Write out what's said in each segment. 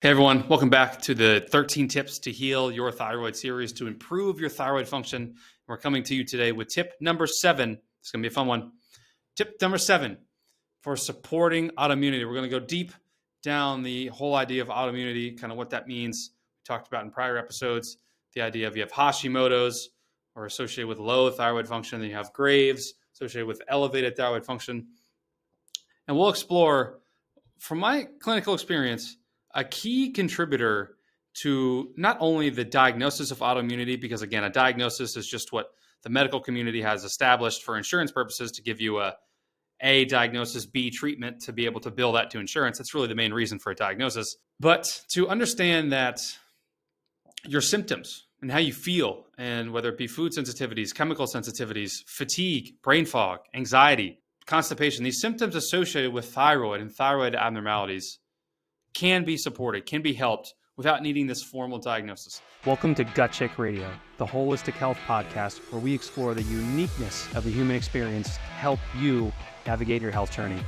Hey everyone, welcome back to the 13 tips to heal your thyroid series to improve your thyroid function. We're coming to you today with tip number seven. It's going to be a fun one. Tip number seven for supporting autoimmunity. We're going to go deep down the whole idea of autoimmunity, kind of what that means. We talked about in prior episodes the idea of you have Hashimoto's or associated with low thyroid function, then you have Graves associated with elevated thyroid function. And we'll explore, from my clinical experience, a key contributor to not only the diagnosis of autoimmunity, because again, a diagnosis is just what the medical community has established for insurance purposes to give you a A diagnosis, B treatment to be able to bill that to insurance. That's really the main reason for a diagnosis. But to understand that your symptoms and how you feel, and whether it be food sensitivities, chemical sensitivities, fatigue, brain fog, anxiety, constipation, these symptoms associated with thyroid and thyroid abnormalities can be supported, can be helped without needing this formal diagnosis. Welcome to Gut Check Radio, the holistic health podcast where we explore the uniqueness of the human experience to help you navigate your health journey.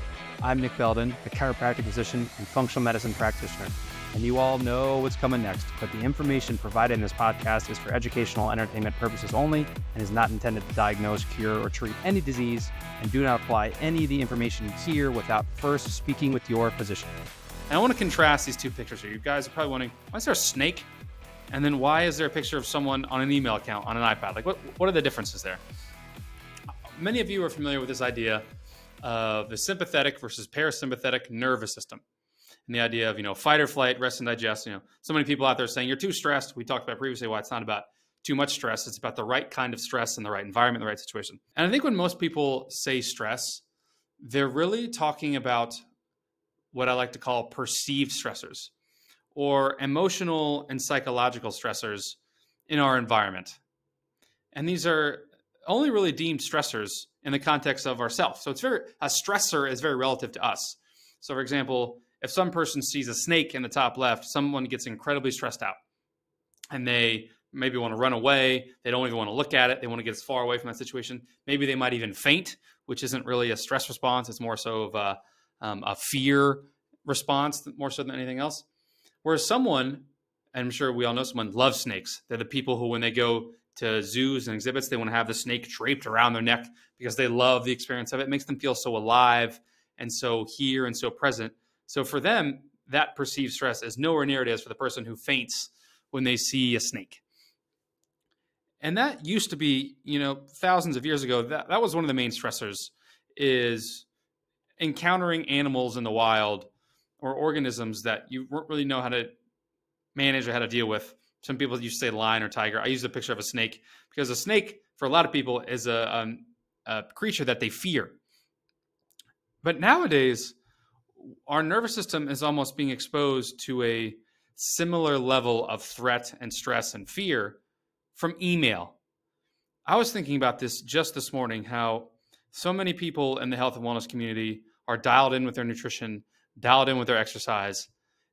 I'm Nick Belden, a chiropractic physician and functional medicine practitioner. And you all know what's coming next, but the information provided in this podcast is for educational entertainment purposes only and is not intended to diagnose, cure, or treat any disease, and do not apply any of the information here without first speaking with your physician. And I want to contrast these two pictures here. You guys are probably wondering, why is there a snake? And then why is there a picture of someone on an email account on an iPad? Like, what, what are the differences there? Many of you are familiar with this idea of the sympathetic versus parasympathetic nervous system. And the idea of, you know, fight or flight, rest and digest. You know, so many people out there saying you're too stressed. We talked about previously why it's not about too much stress. It's about the right kind of stress in the right environment, the right situation. And I think when most people say stress, they're really talking about what I like to call perceived stressors or emotional and psychological stressors in our environment. And these are only really deemed stressors in the context of ourselves. So it's very a stressor is very relative to us. So for example, if some person sees a snake in the top left, someone gets incredibly stressed out and they maybe want to run away. They don't even want to look at it. They want to get as far away from that situation. Maybe they might even faint, which isn't really a stress response. It's more so of a um, a fear response more so than anything else. Whereas someone, and I'm sure we all know someone, loves snakes. They're the people who, when they go to zoos and exhibits, they want to have the snake draped around their neck because they love the experience of it. It makes them feel so alive and so here and so present. So for them, that perceived stress is nowhere near it as for the person who faints when they see a snake. And that used to be, you know, thousands of years ago, that, that was one of the main stressors is encountering animals in the wild or organisms that you don't really know how to manage or how to deal with. Some people used to say lion or tiger. I use the picture of a snake because a snake, for a lot of people, is a, um, a creature that they fear. But nowadays, our nervous system is almost being exposed to a similar level of threat and stress and fear from email. I was thinking about this just this morning how so many people in the health and wellness community are dialed in with their nutrition, dialed in with their exercise,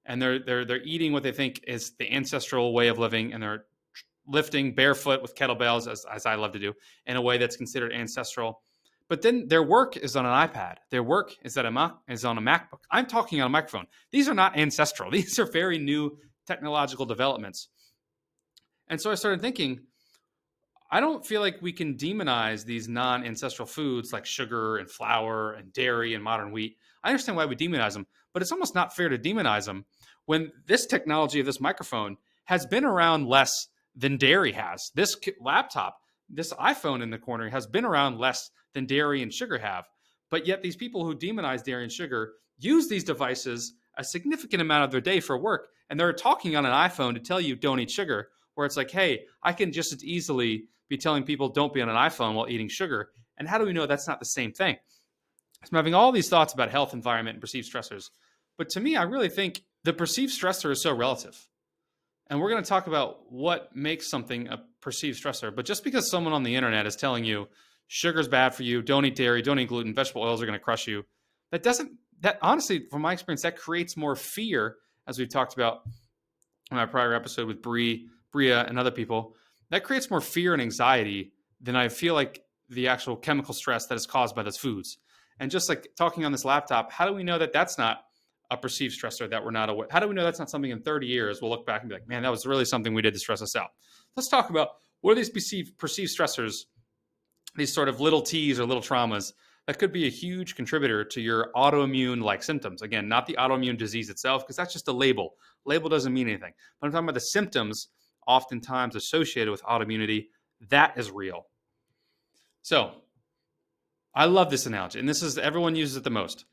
and they're they're they're eating what they think is the ancestral way of living, and they're lifting barefoot with kettlebells, as as I love to do, in a way that's considered ancestral. But then their work is on an iPad. Their work is at a Mac, is on a MacBook. I'm talking on a microphone. These are not ancestral. These are very new technological developments. And so I started thinking, I don't feel like we can demonize these non ancestral foods like sugar and flour and dairy and modern wheat. I understand why we demonize them, but it's almost not fair to demonize them when this technology of this microphone has been around less than dairy has. This laptop, this iPhone in the corner has been around less than dairy and sugar have. But yet, these people who demonize dairy and sugar use these devices a significant amount of their day for work. And they're talking on an iPhone to tell you don't eat sugar, where it's like, hey, I can just as easily be telling people don't be on an iPhone while eating sugar. And how do we know that's not the same thing? So I'm having all these thoughts about health, environment, and perceived stressors. But to me, I really think the perceived stressor is so relative. And we're going to talk about what makes something a perceived stressor. But just because someone on the internet is telling you sugar's bad for you, don't eat dairy, don't eat gluten, vegetable oils are going to crush you, that doesn't, that honestly, from my experience, that creates more fear, as we've talked about in my prior episode with Bree, Bria, and other people that creates more fear and anxiety than I feel like the actual chemical stress that is caused by those foods. And just like talking on this laptop, how do we know that that's not a perceived stressor that we're not aware? How do we know that's not something in 30 years we'll look back and be like, man, that was really something we did to stress us out? Let's talk about what are these perceived, perceived stressors, these sort of little T's or little traumas that could be a huge contributor to your autoimmune like symptoms. Again, not the autoimmune disease itself, because that's just a label. Label doesn't mean anything. But I'm talking about the symptoms oftentimes associated with autoimmunity. That is real. So I love this analogy, and this is everyone uses it the most.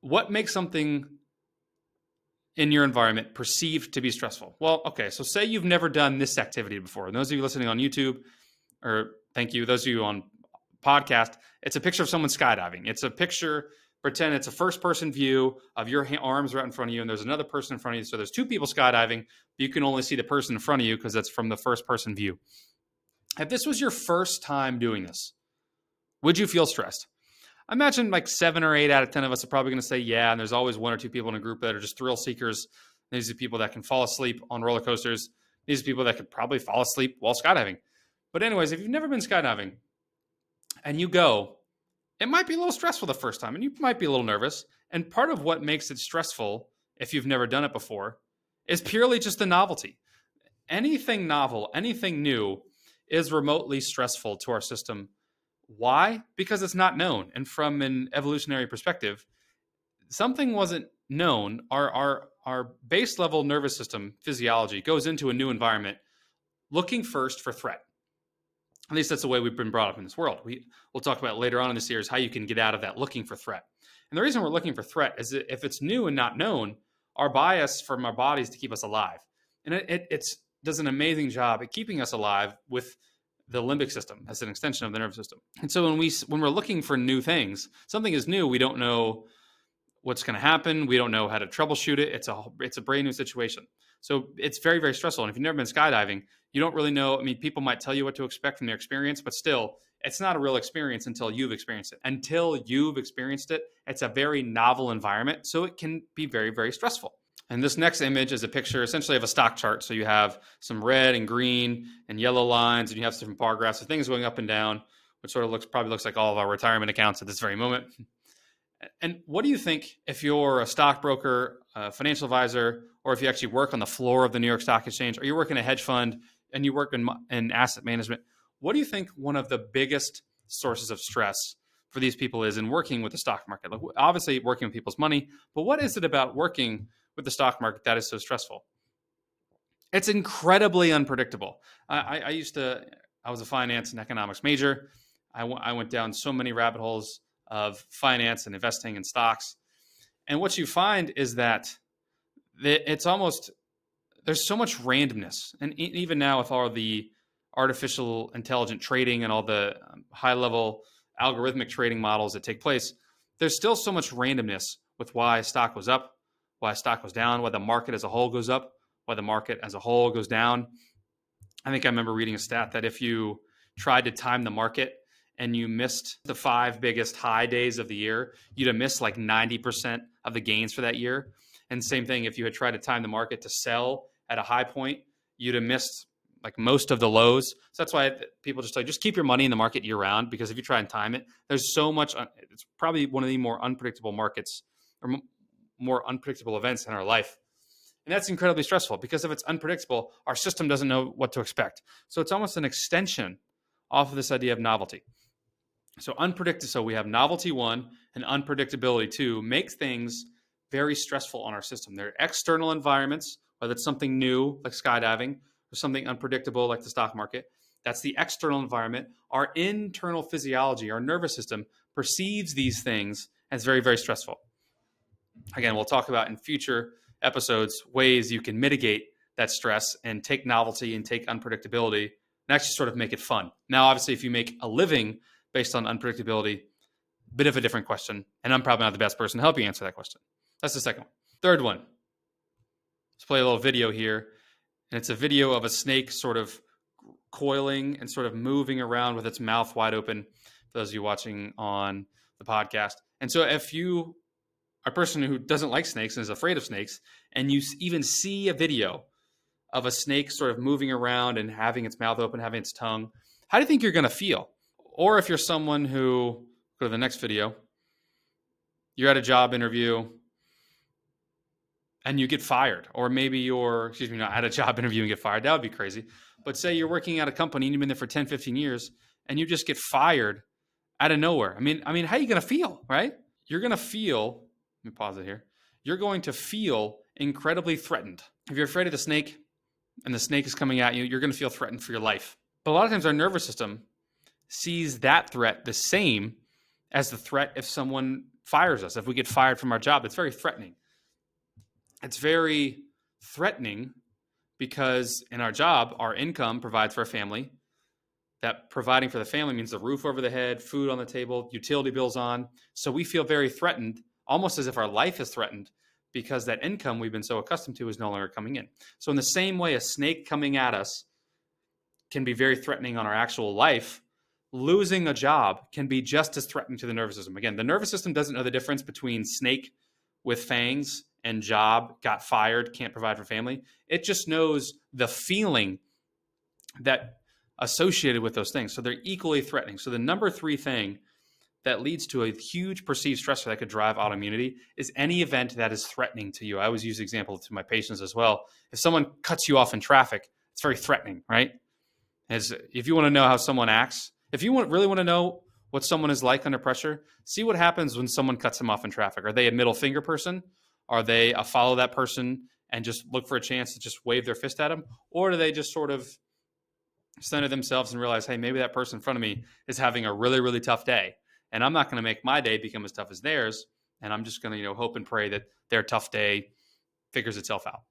What makes something in your environment perceived to be stressful? Well, okay, so say you've never done this activity before. And those of you listening on YouTube, or thank you, those of you on podcast, it's a picture of someone skydiving. It's a picture, pretend it's a first person view of your arms right in front of you, and there's another person in front of you. So there's two people skydiving, but you can only see the person in front of you because that's from the first person view. If this was your first time doing this, would you feel stressed? I imagine like seven or eight out of 10 of us are probably going to say, yeah. And there's always one or two people in a group that are just thrill seekers. These are people that can fall asleep on roller coasters. These are people that could probably fall asleep while skydiving. But, anyways, if you've never been skydiving and you go, it might be a little stressful the first time and you might be a little nervous. And part of what makes it stressful, if you've never done it before, is purely just the novelty. Anything novel, anything new is remotely stressful to our system why? Because it's not known. And from an evolutionary perspective, something wasn't known. Our our our base level nervous system physiology goes into a new environment looking first for threat. At least that's the way we've been brought up in this world. We we'll talk about later on in the series how you can get out of that looking for threat. And the reason we're looking for threat is that if it's new and not known, our bias from our bodies to keep us alive. And it, it does an amazing job at keeping us alive with the limbic system as an extension of the nervous system. And so when we when we're looking for new things, something is new, we don't know what's going to happen. We don't know how to troubleshoot it. It's a it's a brand new situation. So it's very very stressful. And if you've never been skydiving, you don't really know. I mean, people might tell you what to expect from their experience, but still, it's not a real experience until you've experienced it. Until you've experienced it, it's a very novel environment, so it can be very very stressful. And this next image is a picture essentially of a stock chart. So you have some red and green and yellow lines, and you have some bar graphs of things going up and down, which sort of looks probably looks like all of our retirement accounts at this very moment. And what do you think if you're a stockbroker, a financial advisor, or if you actually work on the floor of the New York Stock Exchange, or you work in a hedge fund and you work in, in asset management? What do you think one of the biggest sources of stress for these people is in working with the stock market? Like obviously working with people's money, but what is it about working with the stock market that is so stressful. It's incredibly unpredictable. I, I used to, I was a finance and economics major. I, w- I went down so many rabbit holes of finance and investing in stocks. And what you find is that it's almost, there's so much randomness. And even now, with all the artificial intelligent trading and all the um, high level algorithmic trading models that take place, there's still so much randomness with why stock was up, why stock goes down, why the market as a whole goes up, why the market as a whole goes down. I think I remember reading a stat that if you tried to time the market and you missed the five biggest high days of the year, you'd have missed like 90% of the gains for that year. And same thing, if you had tried to time the market to sell at a high point, you'd have missed like most of the lows. So that's why people just like just keep your money in the market year round because if you try and time it, there's so much. Uh, it's probably one of the more unpredictable markets or more unpredictable events in our life. And that's incredibly stressful because if it's unpredictable, our system doesn't know what to expect. So it's almost an extension off of this idea of novelty. So unpredictable. So we have novelty one and unpredictability two make things very stressful on our system. They're external environments, whether it's something new like skydiving or something unpredictable like the stock market. That's the external environment. Our internal physiology, our nervous system perceives these things as very, very stressful again, we'll talk about in future episodes ways you can mitigate that stress and take novelty and take unpredictability and actually sort of make it fun. Now, obviously, if you make a living based on unpredictability, bit of a different question. And I'm probably not the best person to help you answer that question. That's the second one. Third one. Let's play a little video here. And it's a video of a snake sort of coiling and sort of moving around with its mouth wide open for those of you watching on the podcast. And so if you a person who doesn't like snakes and is afraid of snakes, and you even see a video of a snake sort of moving around and having its mouth open, having its tongue, how do you think you're going to feel? Or if you're someone who, go to the next video, you're at a job interview and you get fired, or maybe you're, excuse me, not at a job interview and get fired. That would be crazy. But say you're working at a company and you've been there for 10, 15 years and you just get fired out of nowhere. I mean, I mean, how are you going to feel, right? You're going to feel, let me pause it here. You're going to feel incredibly threatened. If you're afraid of the snake and the snake is coming at you, you're going to feel threatened for your life. But a lot of times our nervous system sees that threat the same as the threat if someone fires us. If we get fired from our job, it's very threatening. It's very threatening because in our job, our income provides for a family. That providing for the family means the roof over the head, food on the table, utility bills on. So we feel very threatened, almost as if our life is threatened because that income we've been so accustomed to is no longer coming in. So, in the same way, a snake coming at us can be very threatening on our actual life. Losing a job can be just as threatening to the nervous system. Again, the nervous system doesn't know the difference between snake with fangs and job, got fired, can't provide for family. It just knows the feeling that associated with those things. So they're equally threatening. So the number three thing that leads to a huge perceived stressor that could drive autoimmunity is any event that is threatening to you. I always use the example to my patients as well. If someone cuts you off in traffic, it's very threatening, right? As if you want to know how someone acts, if you want, really want to know what someone is like under pressure, see what happens when someone cuts them off in traffic. Are they a middle finger person? Are they a follow that person and just look for a chance to just wave their fist at them? Or do they just sort of center themselves and realize, hey, maybe that person in front of me is having a really, really tough day. And I'm not going to make my day become as tough as theirs. And I'm just going to, you know, hope and pray that their tough day figures itself out.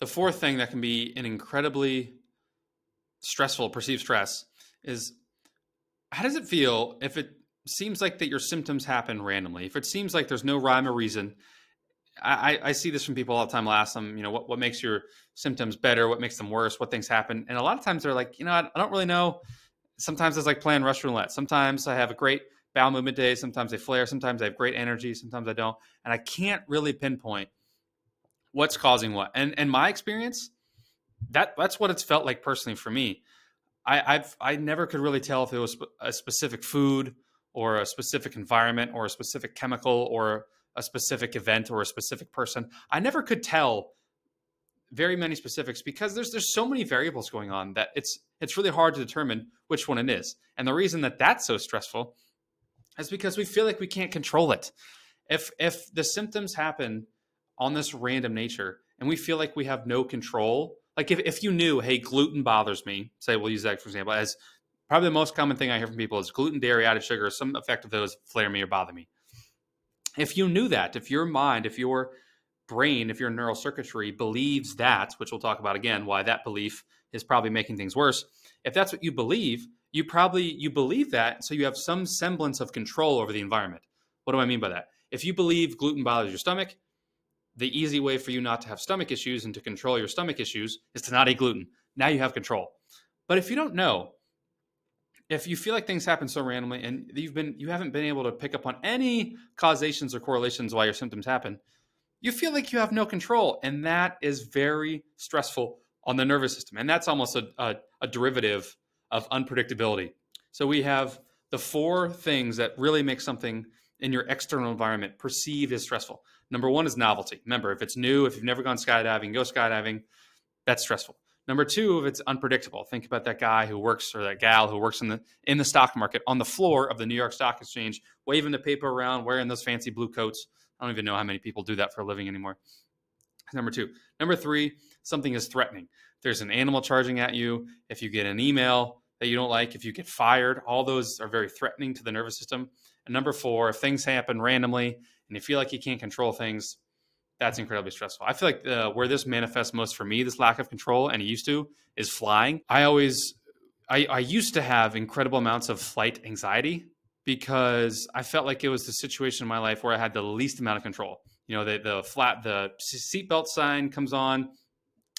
The fourth thing that can be an incredibly stressful, perceived stress is how does it feel if it seems like that your symptoms happen randomly? If it seems like there's no rhyme or reason, I, I, see this from people all the time. I'll ask them, you know, what, what makes your symptoms better? What makes them worse? What things happen? And a lot of times they're like, you know, I, I don't really know. Sometimes it's like playing Russian roulette. Sometimes I have a great bowel movement day. Sometimes they flare. Sometimes I have great energy. Sometimes I don't. And I can't really pinpoint what's causing what. And and my experience, that that's what it's felt like personally for me. I I've I never could really tell if it was a specific food or a specific environment or a specific chemical or a specific event or a specific person. I never could tell very many specifics because there's there's so many variables going on that it's it's really hard to determine which one it is. And the reason that that's so stressful is because we feel like we can't control it. If if the symptoms happen on this random nature and we feel like we have no control, like if, if you knew, hey, gluten bothers me, say we'll use that for example, as probably the most common thing I hear from people is gluten, dairy, added sugar, some effect of those flare me or bother me if you knew that, if your mind, if your brain, if your neural circuitry believes that, which we'll talk about again, why that belief is probably making things worse. If that's what you believe, you probably you believe that, so you have some semblance of control over the environment. What do I mean by that? If you believe gluten bothers your stomach, the easy way for you not to have stomach issues and to control your stomach issues is to not eat gluten. Now you have control. But if you don't know, if you feel like things happen so randomly and you've been you haven't been able to pick up on any causations or correlations why your symptoms happen you feel like you have no control and that is very stressful on the nervous system. And that's almost a, a, a derivative of unpredictability. So we have the four things that really make something in your external environment perceived as stressful. Number one is novelty. Remember if it's new if you've never gone skydiving go skydiving that's stressful Number two, if it's unpredictable, think about that guy who works or that gal who works in the in the stock market on the floor of the New York Stock Exchange, waving the paper around, wearing those fancy blue coats. I don't even know how many people do that for a living anymore. Number two. Number three, something is threatening. There's an animal charging at you. If you get an email that you don't like, if you get fired, all those are very threatening to the nervous system. And number four, if things happen randomly and you feel like you can't control things, that's incredibly stressful. I feel like uh, where this manifests most for me, this lack of control, and it used to, is flying. I always, I, I used to have incredible amounts of flight anxiety because I felt like it was the situation in my life where I had the least amount of control. You know, the the flat, the seatbelt sign comes on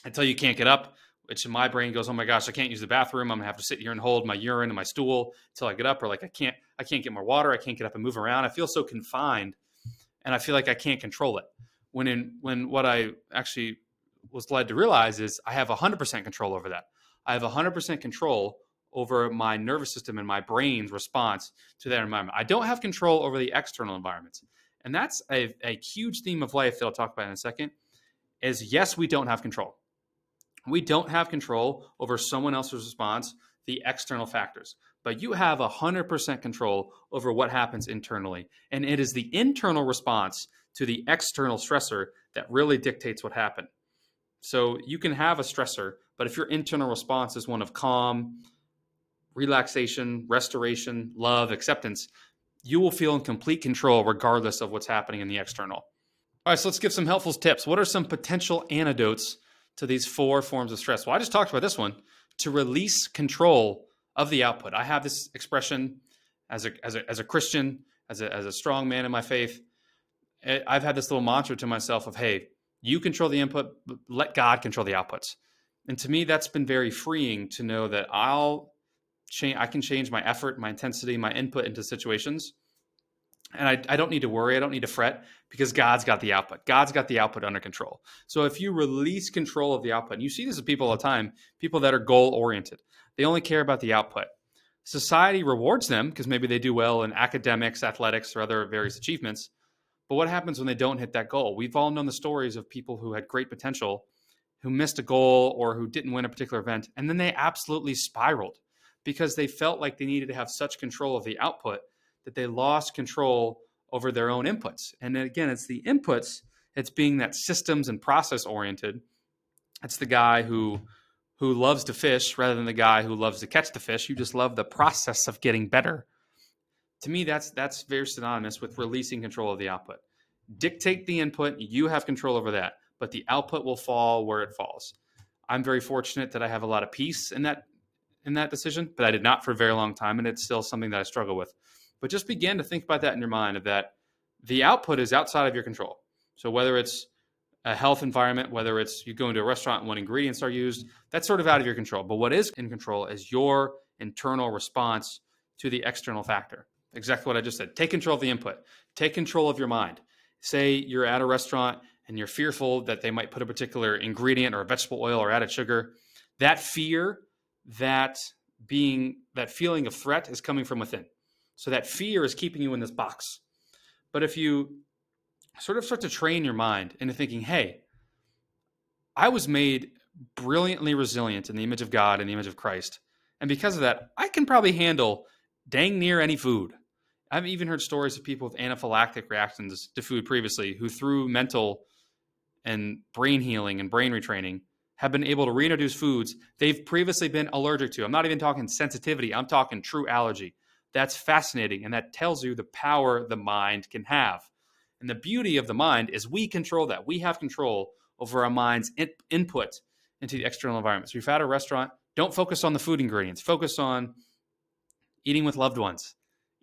until you can't get up, which in my brain goes, "Oh my gosh, I can't use the bathroom. I'm gonna have to sit here and hold my urine and my stool until I get up." Or like, I can't, I can't get more water. I can't get up and move around. I feel so confined, and I feel like I can't control it when in when what I actually was led to realize is I have 100% control over that. I have 100% control over my nervous system and my brain's response to that environment. I don't have control over the external environments. And that's a, a huge theme of life that I'll talk about in a second is yes, we don't have control. We don't have control over someone else's response, the external factors, but you have 100% control over what happens internally. And it is the internal response to the external stressor that really dictates what happened. So you can have a stressor, but if your internal response is one of calm, relaxation, restoration, love, acceptance, you will feel in complete control regardless of what's happening in the external. All right, so let's give some helpful tips. What are some potential antidotes to these four forms of stress? Well, I just talked about this one to release control of the output. I have this expression as a, as a, as a Christian, as a, as a strong man in my faith. Eh, I've had this little mantra to myself of, hey, you control the input, let God control the outputs. And to me, that's been very freeing to know that I'll change, I can change my effort, my intensity, my input into situations. And I, I don't need to worry. I don't need to fret because God's got the output. God's got the output under control. So if you release control of the output, and you see this with people all the time, people that are goal oriented, they only care about the output. Society rewards them because maybe they do well in academics, athletics, or other various achievements. But what happens when they don't hit that goal? We've all known the stories of people who had great potential, who missed a goal or who didn't win a particular event, and then they absolutely spiraled because they felt like they needed to have such control of the output that they lost control over their own inputs. And again, it's the inputs, it's being that systems and process oriented. It's the guy who who loves to fish rather than the guy who loves to catch the fish. You just love the process of getting better. To me, that's that's very synonymous with releasing control of the output. Dictate the input, you have control over that, but the output will fall where it falls. I'm very fortunate that I have a lot of peace in that in that decision, but I did not for a very long time, and it's still something that I struggle with. But just begin to think about that in your mind of that the output is outside of your control. So whether it's a health environment, whether it's you go into a restaurant and what ingredients are used, that's sort of out of your control. But what is in control is your internal response to the external factor. Exactly what I just said. Take control of the input. Take control of your mind. Say you're at a restaurant and you're fearful that they might put a particular ingredient or a vegetable oil or added sugar. That fear, that being that feeling of threat is coming from within. So that fear is keeping you in this box. But if you sort of start to train your mind into thinking, hey, I was made brilliantly resilient in the image of God and the image of Christ. And because of that, I can probably handle dang near any food. I've even heard stories of people with anaphylactic reactions to food previously who, through mental and brain healing and brain retraining, have been able to reintroduce foods they've previously been allergic to. I'm not even talking sensitivity, I'm talking true allergy. That's fascinating. And that tells you the power the mind can have. And the beauty of the mind is we control that. We have control over our mind's in- input into the external environment. So if you're at a restaurant, don't focus on the food ingredients. Focus on eating with loved ones,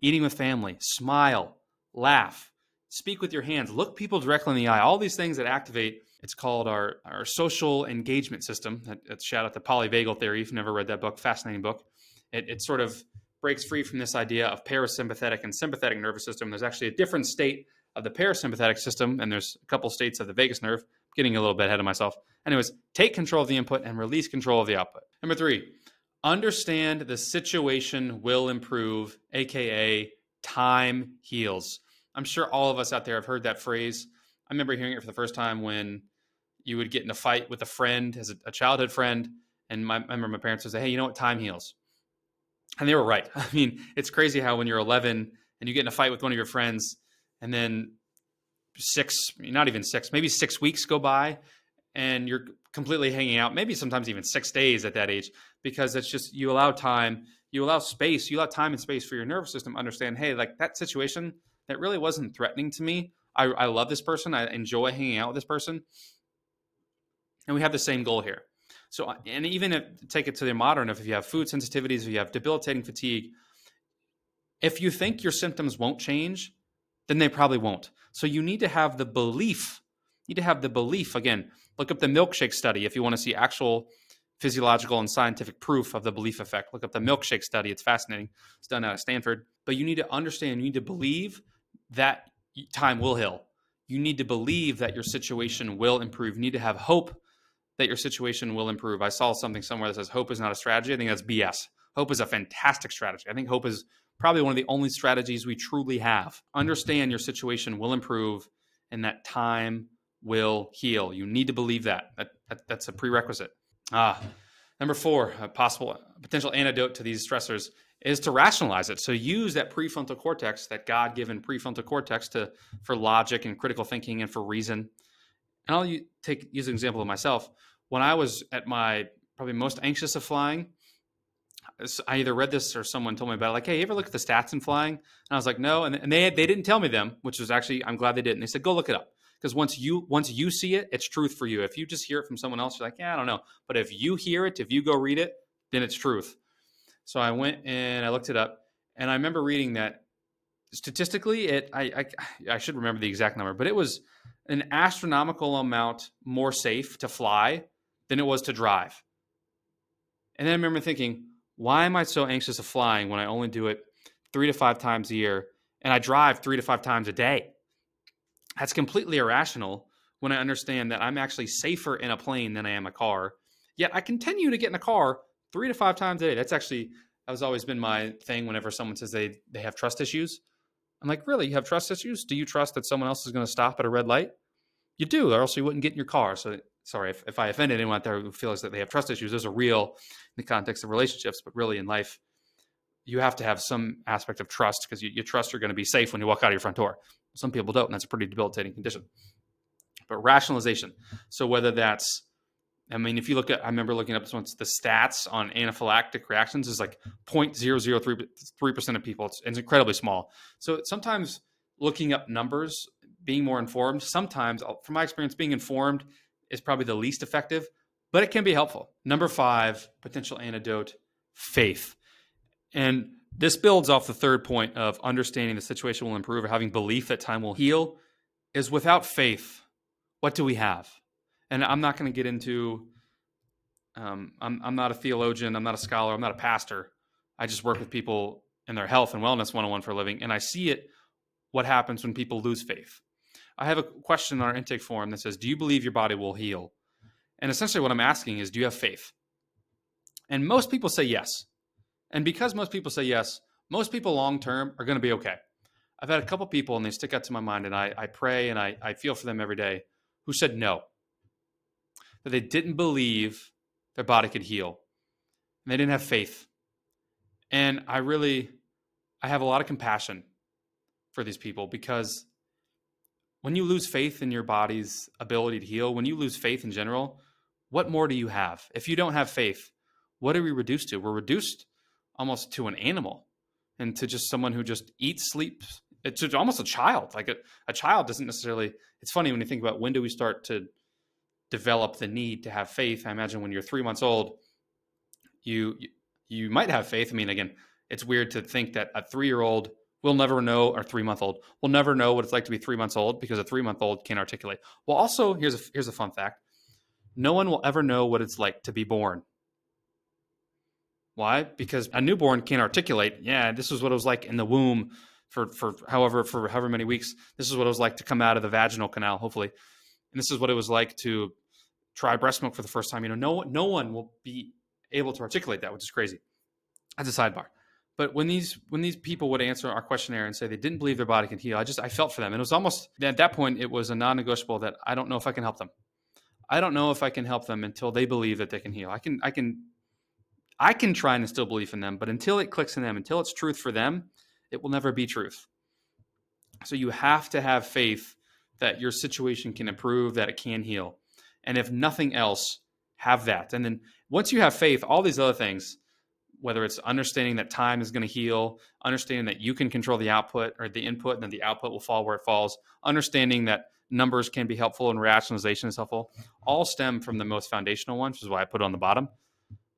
eating with family, smile, laugh, speak with your hands, look people directly in the eye. All these things that activate, it's called our, our social engagement system. That's shout out to polyvagal theory. If you've never read that book, fascinating book. It, it sort of breaks free from this idea of parasympathetic and sympathetic nervous system. There's actually a different state of the parasympathetic system, and there's a couple states of the vagus nerve. I'm getting a little bit ahead of myself. Anyways, take control of the input and release control of the output. Number three, understand the situation will improve, aka time heals. I'm sure all of us out there have heard that phrase. I remember hearing it for the first time when you would get in a fight with a friend, as a, a childhood friend, and my, I remember my parents would say, "Hey, you know what? Time heals." And they were right. I mean, it's crazy how when you're 11 and you get in a fight with one of your friends, and then six, not even six, maybe six weeks go by, and you're completely hanging out, maybe sometimes even six days at that age, because it's just you allow time, you allow space, you allow time and space for your nervous system to understand, hey, like that situation that really wasn't threatening to me. I, I love this person. I enjoy hanging out with this person. And we have the same goal here. So, uh, and even if take it to the modern, if you have food sensitivities, if you have debilitating fatigue, if you think your symptoms won't change, then they probably won't. So you need to have the belief. Need to have the belief. Again, look up the milkshake study if you want to see actual physiological and scientific proof of the belief effect. Look up the milkshake study. It's fascinating. It's done out of Stanford. But you need to understand, you need to believe that time will heal. You need to believe that your situation will improve. You need to have hope that your situation will improve. I saw something somewhere that says hope is not a strategy. I think that's BS. Hope is a fantastic strategy. I think hope is probably one of the only strategies we truly have. Understand your situation will improve and that time will heal. You need to believe that. that, that that's a prerequisite. Ah, number four, a possible potential antidote to these stressors is to rationalize it. So use that prefrontal cortex, that God-given prefrontal cortex, to for logic and critical thinking and for reason. And I'll take use an example of myself. When I was at my probably most anxious of flying, I either read this or someone told me about it. Like, hey, you ever look at the stats in flying? And I was like, no. And, and they they didn't tell me them, which was actually I'm glad they didn't. They said, go look it up because once you once you see it, it's truth for you. If you just hear it from someone else, you're like, yeah, I don't know. But if you hear it, if you go read it, then it's truth. So I went and I looked it up, and I remember reading that statistically, it I I, I should remember the exact number, but it was an astronomical amount more safe to fly than it was to drive. And then I remember thinking, why am I so anxious of flying when I only do it three to five times a year and I drive three to five times a day? That's completely irrational when I understand that I'm actually safer in a plane than I am a car. Yet I continue to get in a car three to five times a day. That's actually has always been my thing. Whenever someone says they they have trust issues, I'm like, really? You have trust issues? Do you trust that someone else is going to stop at a red light? You do, or else you wouldn't get in your car. So sorry if, if I offended anyone out there who feels that they have trust issues. Those are real in the context of relationships, but really in life, you have to have some aspect of trust because you, you trust you're going to be safe when you walk out of your front door. Some people don't, and that's a pretty debilitating condition. But rationalization. So whether that's, I mean, if you look at, I remember looking up once the stats on anaphylactic reactions is like 0.003% of people. It's, it's incredibly small. So sometimes looking up numbers, being more informed, sometimes uh, from my experience, being informed is probably the least effective, but it can be helpful. Number five, potential antidote, faith. And this builds off the third point of understanding the situation will improve or having belief that time will heal. Is without faith, what do we have? And I'm not going to get into. Um, I'm I'm not a theologian. I'm not a scholar. I'm not a pastor. I just work with people in their health and wellness one on one for a living, and I see it. What happens when people lose faith? I have a question on our intake form that says, "Do you believe your body will heal?" And essentially, what I'm asking is, do you have faith? And most people say yes. And because most people say yes, most people long term are going to be okay. I've had a couple people and they stick out to my mind, and I, I pray and I, I feel for them every day who said no, that they didn't believe their body could heal, and they didn't have faith. And I really, I have a lot of compassion for these people because when you lose faith in your body's ability to heal, when you lose faith in general, what more do you have? If you don't have faith, what are we reduced to? We're reduced almost to an animal and to just someone who just eats, sleeps. Eh, it's almost a child. Like a, a child doesn't necessarily. It's funny when you think about when do we start to develop the need to have faith. I imagine when you're three months old, you you might have faith. I mean, again, it's weird to think that a three year old will never know, or three month old will never know what it's like to be three months old because a three month old can't articulate. Well, also here's a here's a fun fact: no one will ever know what it's like to be born. Why? Because a newborn can't articulate. Yeah, this is what it was like in the womb for for however for however many weeks. This is what it was like to come out of the vaginal canal, hopefully, and this is what it was like to try breast milk for the first time. You know, no no one will be able to articulate that, which is crazy. That's a sidebar. But when these when these people would answer our questionnaire and say they didn't believe their body could heal, I just I felt for them, and it was almost at that point it was a non-negotiable that I don't know if I can help them. I don't know if I can help them until they believe that they can heal. I can I can I can try and instill belief in them, but until it clicks in them, until it's truth for them, it will never be truth. So you have to have faith that your situation can improve, that it can heal. And if nothing else, have that. And then once you have faith, all these other things, whether it's understanding that time is going to heal, understanding that you can control the output or the input, and then the output will fall where it falls, understanding that numbers can be helpful and rationalization is helpful, all stem from the most foundational one, which is why I put it on the bottom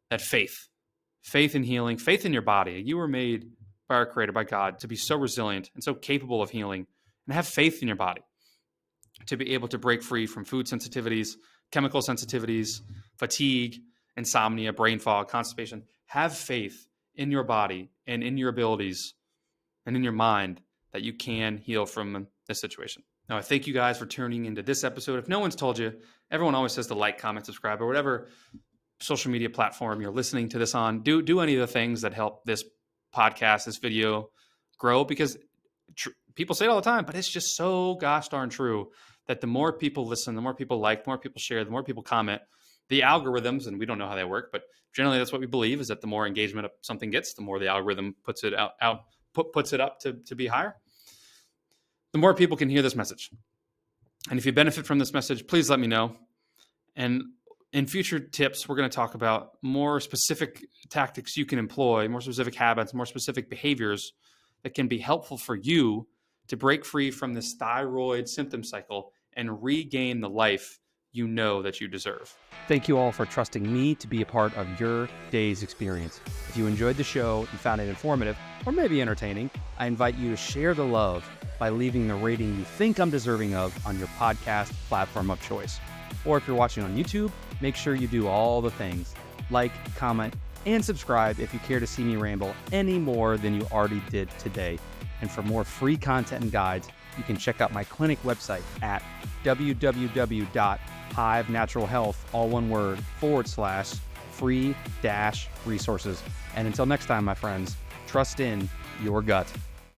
that faith faith in healing, faith in your body. You were made by our creator, by God, to be so resilient and so capable of healing, and have faith in your body to be able to break free from food sensitivities, chemical sensitivities, fatigue, insomnia, brain fog, constipation. Have faith in your body and in your abilities and in your mind that you can heal from this situation. Now, I thank you guys for tuning into this episode. If no one's told you, everyone always says to like, comment, subscribe, or whatever social media platform you're listening to this on, do do any of the things that help this podcast, this video grow because tr- people say it all the time, but it's just so gosh darn true that the more people listen, the more people like, the more people share, the more people comment, the algorithms, and we don't know how they work, but generally that's what we believe is that the more engagement something gets, the more the algorithm puts it out, out put, puts it up to, to be higher. The more people can hear this message. And if you benefit from this message, please let me know. And in future tips, we're going to talk about more specific tactics you can employ, more specific habits, more specific behaviors that can be helpful for you to break free from this thyroid symptom cycle and regain the life you know that you deserve. Thank you all for trusting me to be a part of your day's experience. If you enjoyed the show and found it informative or maybe entertaining, I invite you to share the love by leaving the rating you think I'm deserving of on your podcast platform of choice. Or if you're watching on YouTube, make sure you do all the things like, comment, and subscribe if you care to see me ramble any more than you already did today. And for more free content and guides, you can check out my clinic website at www.hivenaturalhealth, all one word, forward slash free dash resources. And until next time, my friends, trust in your gut.